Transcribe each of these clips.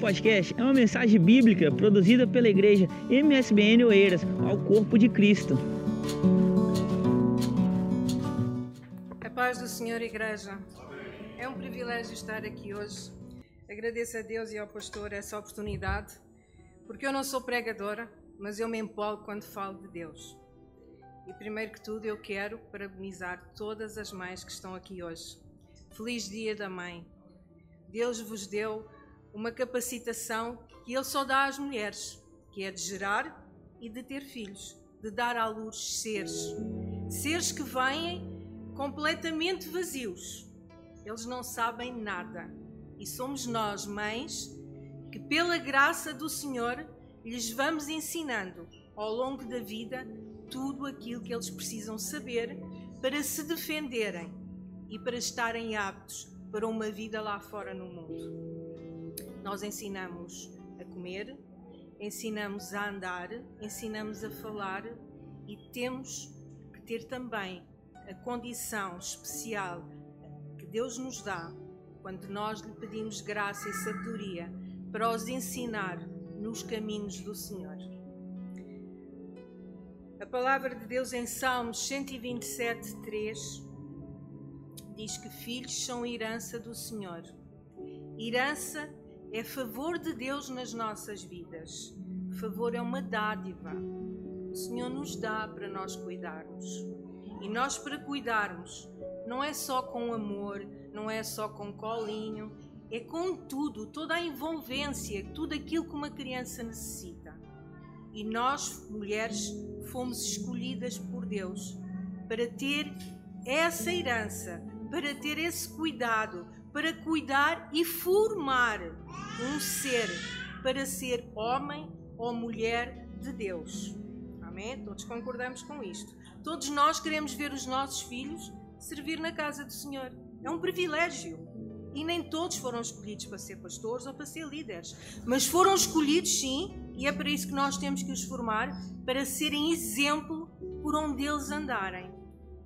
podcast é uma mensagem bíblica produzida pela igreja MSBN Oeiras ao corpo de Cristo. A paz do Senhor, igreja. É um privilégio estar aqui hoje. Agradeço a Deus e ao pastor essa oportunidade, porque eu não sou pregadora, mas eu me empolgo quando falo de Deus. E primeiro que tudo, eu quero parabenizar todas as mães que estão aqui hoje. Feliz Dia da Mãe. Deus vos deu uma capacitação que Ele só dá às mulheres, que é de gerar e de ter filhos, de dar à luz seres. Seres que vêm completamente vazios. Eles não sabem nada. E somos nós, mães, que pela graça do Senhor lhes vamos ensinando ao longo da vida tudo aquilo que eles precisam saber para se defenderem e para estarem aptos para uma vida lá fora no mundo. Nós ensinamos a comer, ensinamos a andar, ensinamos a falar e temos que ter também a condição especial que Deus nos dá quando nós lhe pedimos graça e sabedoria para os ensinar nos caminhos do Senhor. A palavra de Deus em Salmos 127, 3 diz que filhos são herança do Senhor. Herança é favor de Deus nas nossas vidas. Favor é uma dádiva. O Senhor nos dá para nós cuidarmos. E nós, para cuidarmos, não é só com amor, não é só com colinho, é com tudo, toda a envolvência, tudo aquilo que uma criança necessita. E nós, mulheres, fomos escolhidas por Deus para ter essa herança, para ter esse cuidado, para cuidar e formar um ser para ser homem ou mulher de Deus. Amém? Todos concordamos com isto. Todos nós queremos ver os nossos filhos servir na casa do Senhor. É um privilégio. E nem todos foram escolhidos para ser pastores ou para ser líderes. Mas foram escolhidos sim, e é para isso que nós temos que os formar para serem exemplo por onde eles andarem.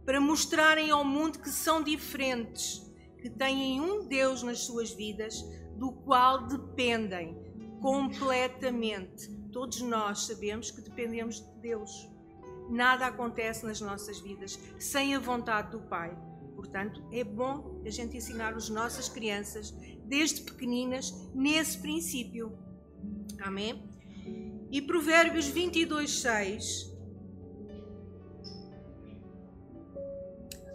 Para mostrarem ao mundo que são diferentes, que têm um Deus nas suas vidas do qual dependem completamente. Todos nós sabemos que dependemos de Deus. Nada acontece nas nossas vidas sem a vontade do Pai. Portanto, é bom a gente ensinar as nossas crianças, desde pequeninas, nesse princípio. Amém? E Provérbios 22, 6.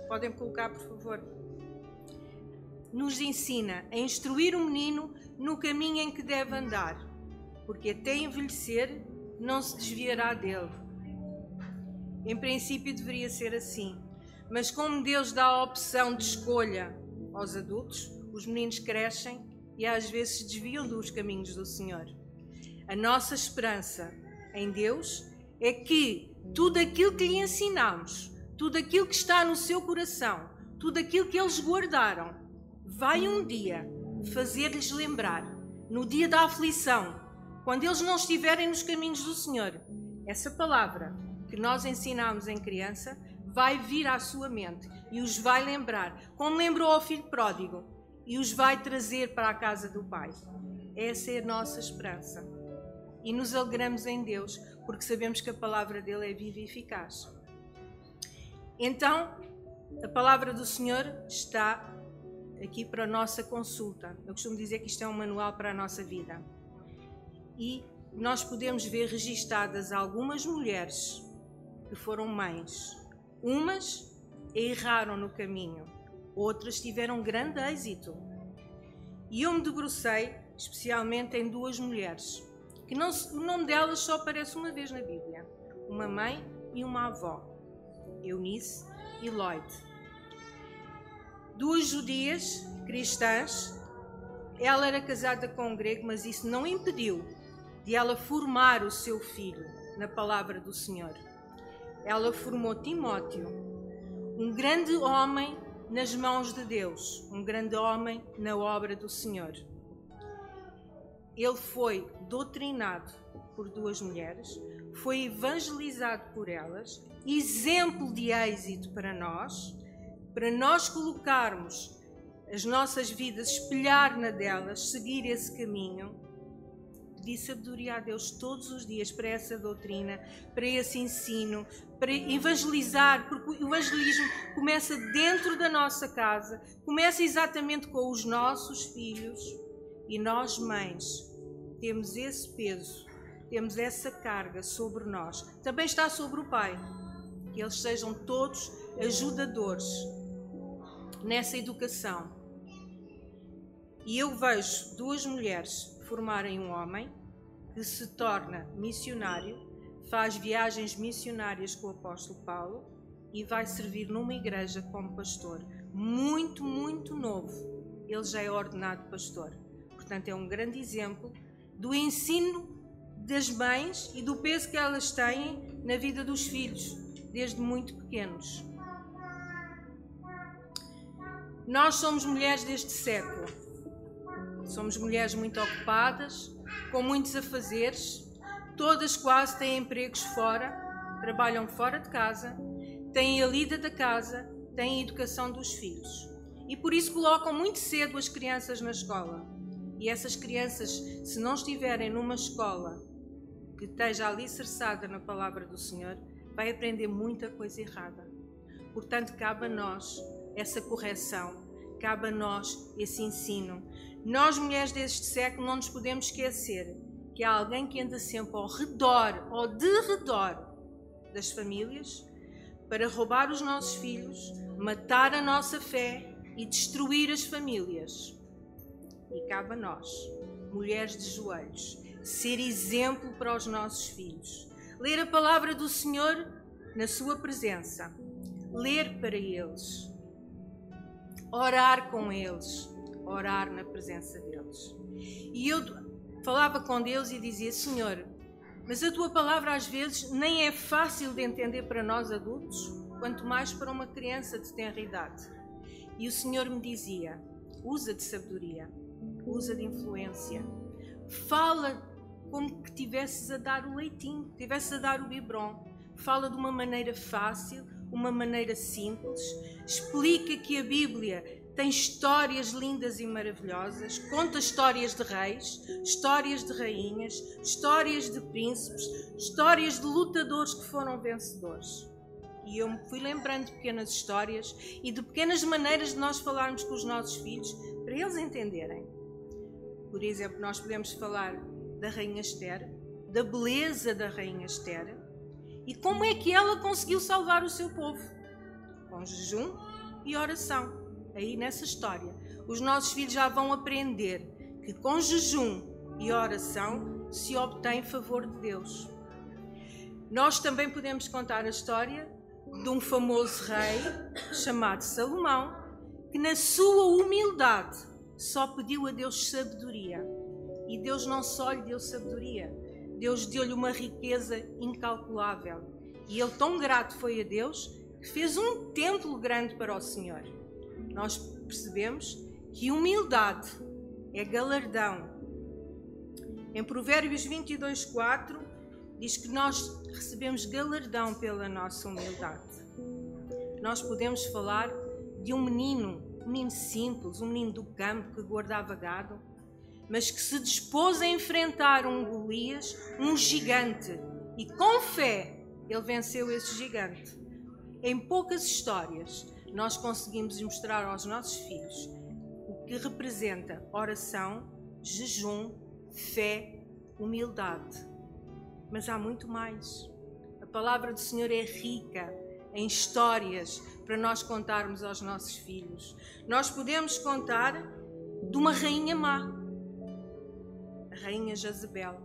Podem colocar, por favor nos ensina a instruir o menino no caminho em que deve andar, porque até envelhecer não se desviará dele. Em princípio deveria ser assim, mas como Deus dá a opção de escolha aos adultos, os meninos crescem e às vezes se desviam dos caminhos do Senhor. A nossa esperança em Deus é que tudo aquilo que lhe ensinamos, tudo aquilo que está no seu coração, tudo aquilo que eles guardaram, vai um dia fazer-lhes lembrar, no dia da aflição, quando eles não estiverem nos caminhos do Senhor, essa palavra que nós ensinamos em criança vai vir à sua mente e os vai lembrar, como lembrou ao filho pródigo, e os vai trazer para a casa do Pai. Essa é a nossa esperança. E nos alegramos em Deus, porque sabemos que a palavra dele é viva e eficaz. Então, a palavra do Senhor está aqui para a nossa consulta. Eu costumo dizer que isto é um manual para a nossa vida. E nós podemos ver registadas algumas mulheres que foram mães. Umas erraram no caminho, outras tiveram grande êxito. E eu me debrucei especialmente em duas mulheres, que não, o nome delas só aparece uma vez na Bíblia: uma mãe e uma avó, Eunice e Lloyd duas judias cristãs. Ela era casada com um grego, mas isso não impediu de ela formar o seu filho na palavra do Senhor. Ela formou Timóteo, um grande homem nas mãos de Deus, um grande homem na obra do Senhor. Ele foi doutrinado por duas mulheres, foi evangelizado por elas, exemplo de êxito para nós para nós colocarmos as nossas vidas, espelhar na delas, seguir esse caminho pedir sabedoria a Deus todos os dias para essa doutrina, para esse ensino, para evangelizar, porque o evangelismo começa dentro da nossa casa, começa exatamente com os nossos filhos e nós, mães, temos esse peso, temos essa carga sobre nós. Também está sobre o pai, que eles sejam todos ajudadores nessa educação. E eu vejo duas mulheres formarem um homem que se torna missionário faz viagens missionárias com o apóstolo Paulo e vai servir numa igreja como pastor. Muito, muito novo. Ele já é ordenado pastor. Portanto, é um grande exemplo do ensino das mães e do peso que elas têm na vida dos filhos, desde muito pequenos. Nós somos mulheres deste século. Somos mulheres muito ocupadas, com muitos afazeres, Todas quase têm empregos fora, trabalham fora de casa, têm a lida da casa, têm a educação dos filhos. E por isso colocam muito cedo as crianças na escola. E essas crianças, se não estiverem numa escola que esteja alicerçada na palavra do Senhor, vai aprender muita coisa errada. Portanto, cabe a nós essa correção, cabe a nós esse ensino. Nós, mulheres deste século, não nos podemos esquecer que há alguém que anda sempre ao redor ou de redor das famílias para roubar os nossos filhos, matar a nossa fé e destruir as famílias. E cabe a nós, mulheres de joelhos, ser exemplo para os nossos filhos. Ler a palavra do Senhor na sua presença, ler para eles, orar com eles, orar na presença deles. E eu falava com Deus e dizia: Senhor, mas a tua palavra às vezes nem é fácil de entender para nós adultos, quanto mais para uma criança de tenra idade. E o Senhor me dizia: usa de sabedoria, usa de influência, fala como que tivesses a dar o leitinho, tivesses a dar o biberon. Fala de uma maneira fácil, uma maneira simples. Explica que a Bíblia tem histórias lindas e maravilhosas, conta histórias de reis, histórias de rainhas, histórias de príncipes, histórias de lutadores que foram vencedores. E eu me fui lembrando de pequenas histórias e de pequenas maneiras de nós falarmos com os nossos filhos para eles entenderem. Por exemplo, nós podemos falar da Rainha Esther, da beleza da Rainha Esther e como é que ela conseguiu salvar o seu povo com jejum e oração aí nessa história, os nossos filhos já vão aprender que com jejum e oração se obtém favor de Deus. Nós também podemos contar a história de um famoso rei chamado Salomão, que na sua humildade só pediu a Deus sabedoria. E Deus não só lhe deu sabedoria, Deus deu-lhe uma riqueza incalculável. E ele tão grato foi a Deus que fez um templo grande para o Senhor nós percebemos que humildade é galardão. Em Provérbios 22, 4, diz que nós recebemos galardão pela nossa humildade. Nós podemos falar de um menino, um menino simples, um menino do campo que guardava gado, mas que se dispôs a enfrentar um Golias, um gigante, e com fé ele venceu esse gigante. Em poucas histórias, nós conseguimos mostrar aos nossos filhos o que representa oração, jejum, fé, humildade. Mas há muito mais. A palavra do Senhor é rica em histórias para nós contarmos aos nossos filhos. Nós podemos contar de uma rainha má, a rainha Jezebel,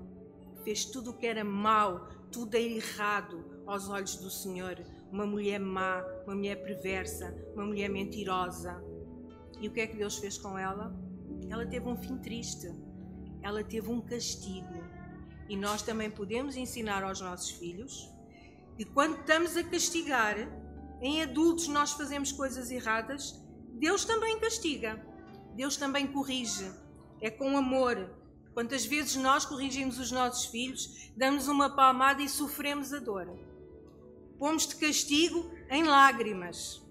fez tudo o que era mau, tudo era errado aos olhos do Senhor, uma mulher má, uma mulher perversa, uma mulher mentirosa. E o que é que Deus fez com ela? Ela teve um fim triste, ela teve um castigo. E nós também podemos ensinar aos nossos filhos que quando estamos a castigar, em adultos nós fazemos coisas erradas, Deus também castiga, Deus também corrige. É com amor. Quantas vezes nós corrigimos os nossos filhos, damos uma palmada e sofremos a dor pomos de castigo em lágrimas.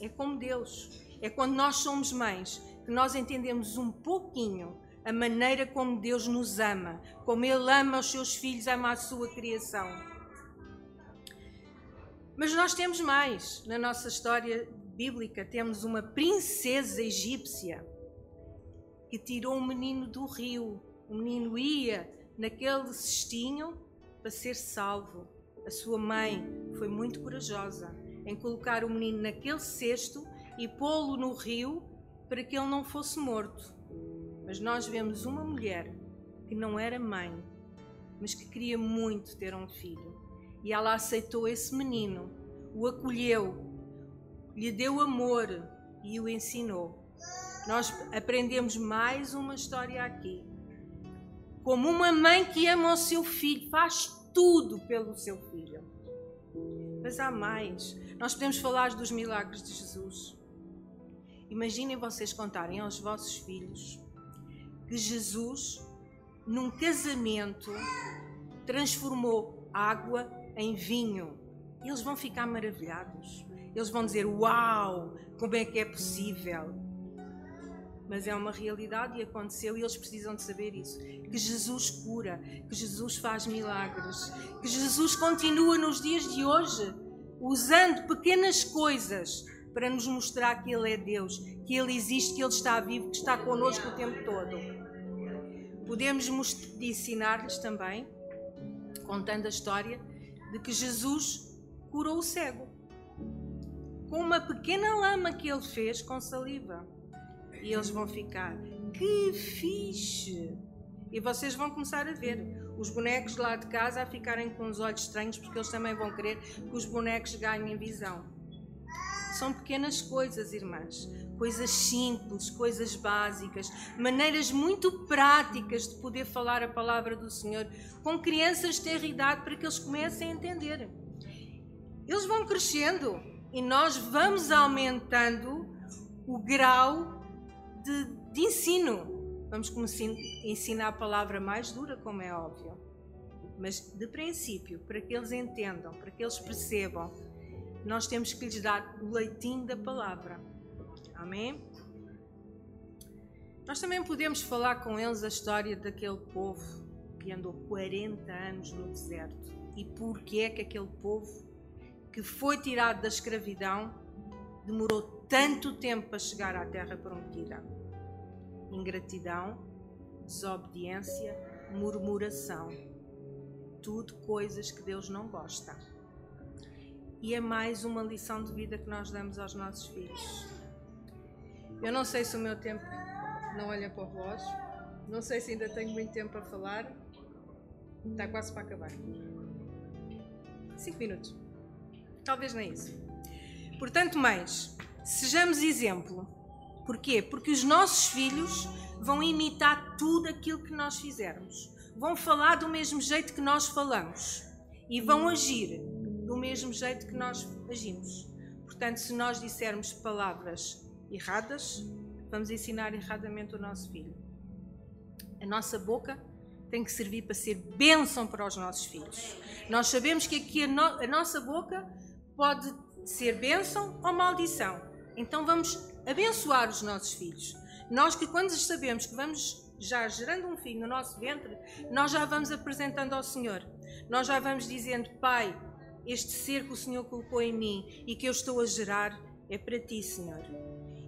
É como Deus. É quando nós somos mães que nós entendemos um pouquinho a maneira como Deus nos ama, como Ele ama os seus filhos, ama a sua criação. Mas nós temos mais. Na nossa história bíblica, temos uma princesa egípcia que tirou um menino do rio. O menino ia naquele cestinho para ser salvo. A sua mãe foi muito corajosa em colocar o menino naquele cesto e pô-lo no rio para que ele não fosse morto. Mas nós vemos uma mulher que não era mãe, mas que queria muito ter um filho. E ela aceitou esse menino, o acolheu, lhe deu amor e o ensinou. Nós aprendemos mais uma história aqui. Como uma mãe que ama o seu filho, faz tudo pelo seu filho. Mas há mais. Nós podemos falar dos milagres de Jesus. Imaginem vocês contarem aos vossos filhos que Jesus, num casamento, transformou água em vinho. Eles vão ficar maravilhados. Eles vão dizer: Uau, como é que é possível? Mas é uma realidade e aconteceu e eles precisam de saber isso. Que Jesus cura, que Jesus faz milagres, que Jesus continua nos dias de hoje, usando pequenas coisas para nos mostrar que Ele é Deus, que Ele existe, que Ele está vivo, que está connosco o tempo todo. Podemos ensinar-lhes também, contando a história, de que Jesus curou o cego com uma pequena lama que ele fez com saliva. E eles vão ficar, que fixe! E vocês vão começar a ver os bonecos lá de casa a ficarem com os olhos estranhos, porque eles também vão querer que os bonecos ganhem visão. São pequenas coisas, irmãs. Coisas simples, coisas básicas, maneiras muito práticas de poder falar a palavra do Senhor com crianças de ter idade para que eles comecem a entender. Eles vão crescendo e nós vamos aumentando o grau de, de ensino. Vamos ensinar a palavra mais dura, como é óbvio. Mas de princípio, para que eles entendam, para que eles percebam nós temos que lhes dar o leitinho da palavra. Amém? Nós também podemos falar com eles a história daquele povo que andou 40 anos no deserto e porque é que aquele povo que foi tirado da escravidão demorou tanto tempo para chegar à terra prometida. Ingratidão, desobediência, murmuração, tudo coisas que Deus não gosta e é mais uma lição de vida que nós damos aos nossos filhos. Eu não sei se o meu tempo não olha para o relógio, não sei se ainda tenho muito tempo a falar, está quase para acabar. Cinco minutos. Talvez nem isso. Portanto, mães, sejamos exemplo. Porquê? Porque os nossos filhos vão imitar tudo aquilo que nós fizermos. Vão falar do mesmo jeito que nós falamos. E vão agir do mesmo jeito que nós agimos. Portanto, se nós dissermos palavras erradas, vamos ensinar erradamente o nosso filho. A nossa boca tem que servir para ser bênção para os nossos filhos. Nós sabemos que aqui a, no a nossa boca pode ser bênção ou maldição. Então vamos abençoar os nossos filhos. Nós que quando sabemos que vamos já gerando um filho no nosso ventre, nós já vamos apresentando ao Senhor. Nós já vamos dizendo, Pai, este ser que o Senhor colocou em mim e que eu estou a gerar é para ti, Senhor.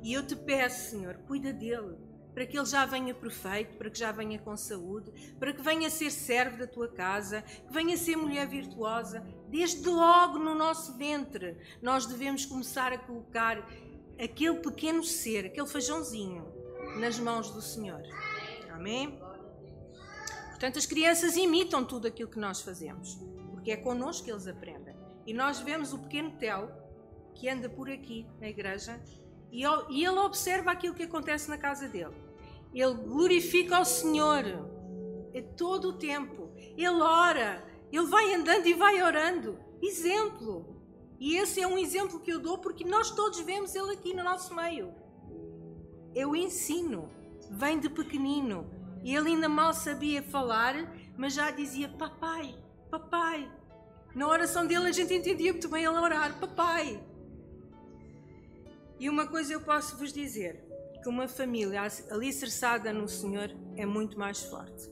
E eu te peço, Senhor, cuida dele, para que ele já venha perfeito, para que já venha com saúde, para que venha ser servo da tua casa, que venha ser mulher virtuosa. Desde logo no nosso ventre, nós devemos começar a colocar aquele pequeno ser, aquele feijãozinho, nas mãos do Senhor. Amém? Portanto, as crianças imitam tudo aquilo que nós fazemos porque é connosco que eles aprendem. E nós vemos o pequeno Tel que anda por aqui na igreja e ele observa aquilo que acontece na casa dele. Ele glorifica ao Senhor é todo o tempo. Ele ora, ele vai andando e vai orando. Exemplo. E esse é um exemplo que eu dou porque nós todos vemos ele aqui no nosso meio. Eu ensino, vem de pequenino. Ele ainda mal sabia falar, mas já dizia: Papai, papai, na oração dele a gente entendia muito bem ele orar, papai. E uma coisa eu posso vos dizer: que uma família alicerçada no Senhor é muito mais forte.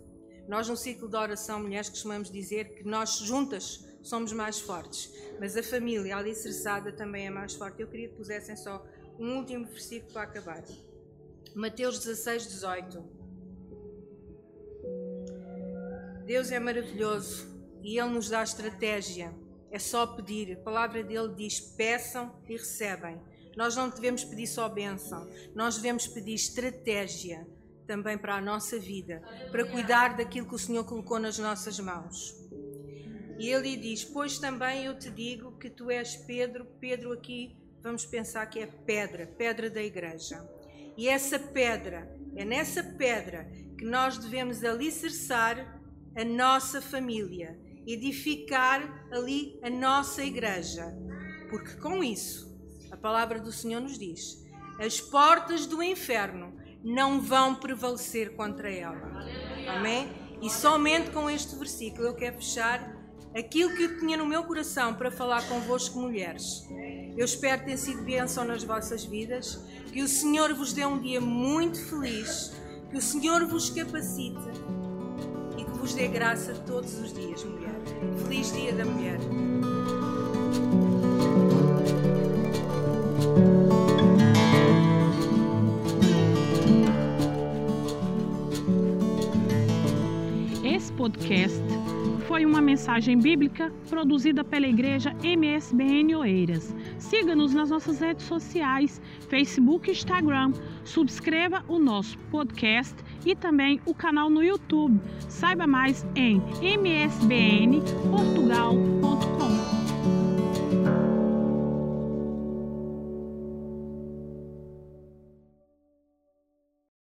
Nós, no ciclo de oração, mulheres, costumamos dizer que nós juntas somos mais fortes, mas a família alicerçada também é mais forte. Eu queria que pusessem só um último versículo para acabar. Mateus 16, 18. Deus é maravilhoso e Ele nos dá estratégia. É só pedir. A palavra dele diz: peçam e recebem. Nós não devemos pedir só bênção, nós devemos pedir estratégia também para a nossa vida, para cuidar daquilo que o Senhor colocou nas nossas mãos. E ele diz: Pois também eu te digo que tu és Pedro. Pedro, aqui vamos pensar que é pedra, pedra da igreja. E essa pedra, é nessa pedra que nós devemos alicerçar a nossa família, edificar ali a nossa igreja. Porque com isso, a palavra do Senhor nos diz: as portas do inferno não vão prevalecer contra ela. Amém? E somente com este versículo eu quero fechar aquilo que eu tinha no meu coração para falar convosco, mulheres. Eu espero tenha sido bênção nas vossas vidas, que o Senhor vos dê um dia muito feliz, que o Senhor vos capacite e que vos dê graça todos os dias, mulher. Feliz Dia da Mulher. Esse podcast foi uma mensagem bíblica produzida pela igreja MSBN Oeiras. Siga-nos nas nossas redes sociais, Facebook e Instagram. Subscreva o nosso podcast e também o canal no YouTube. Saiba mais em msbnportugal.com.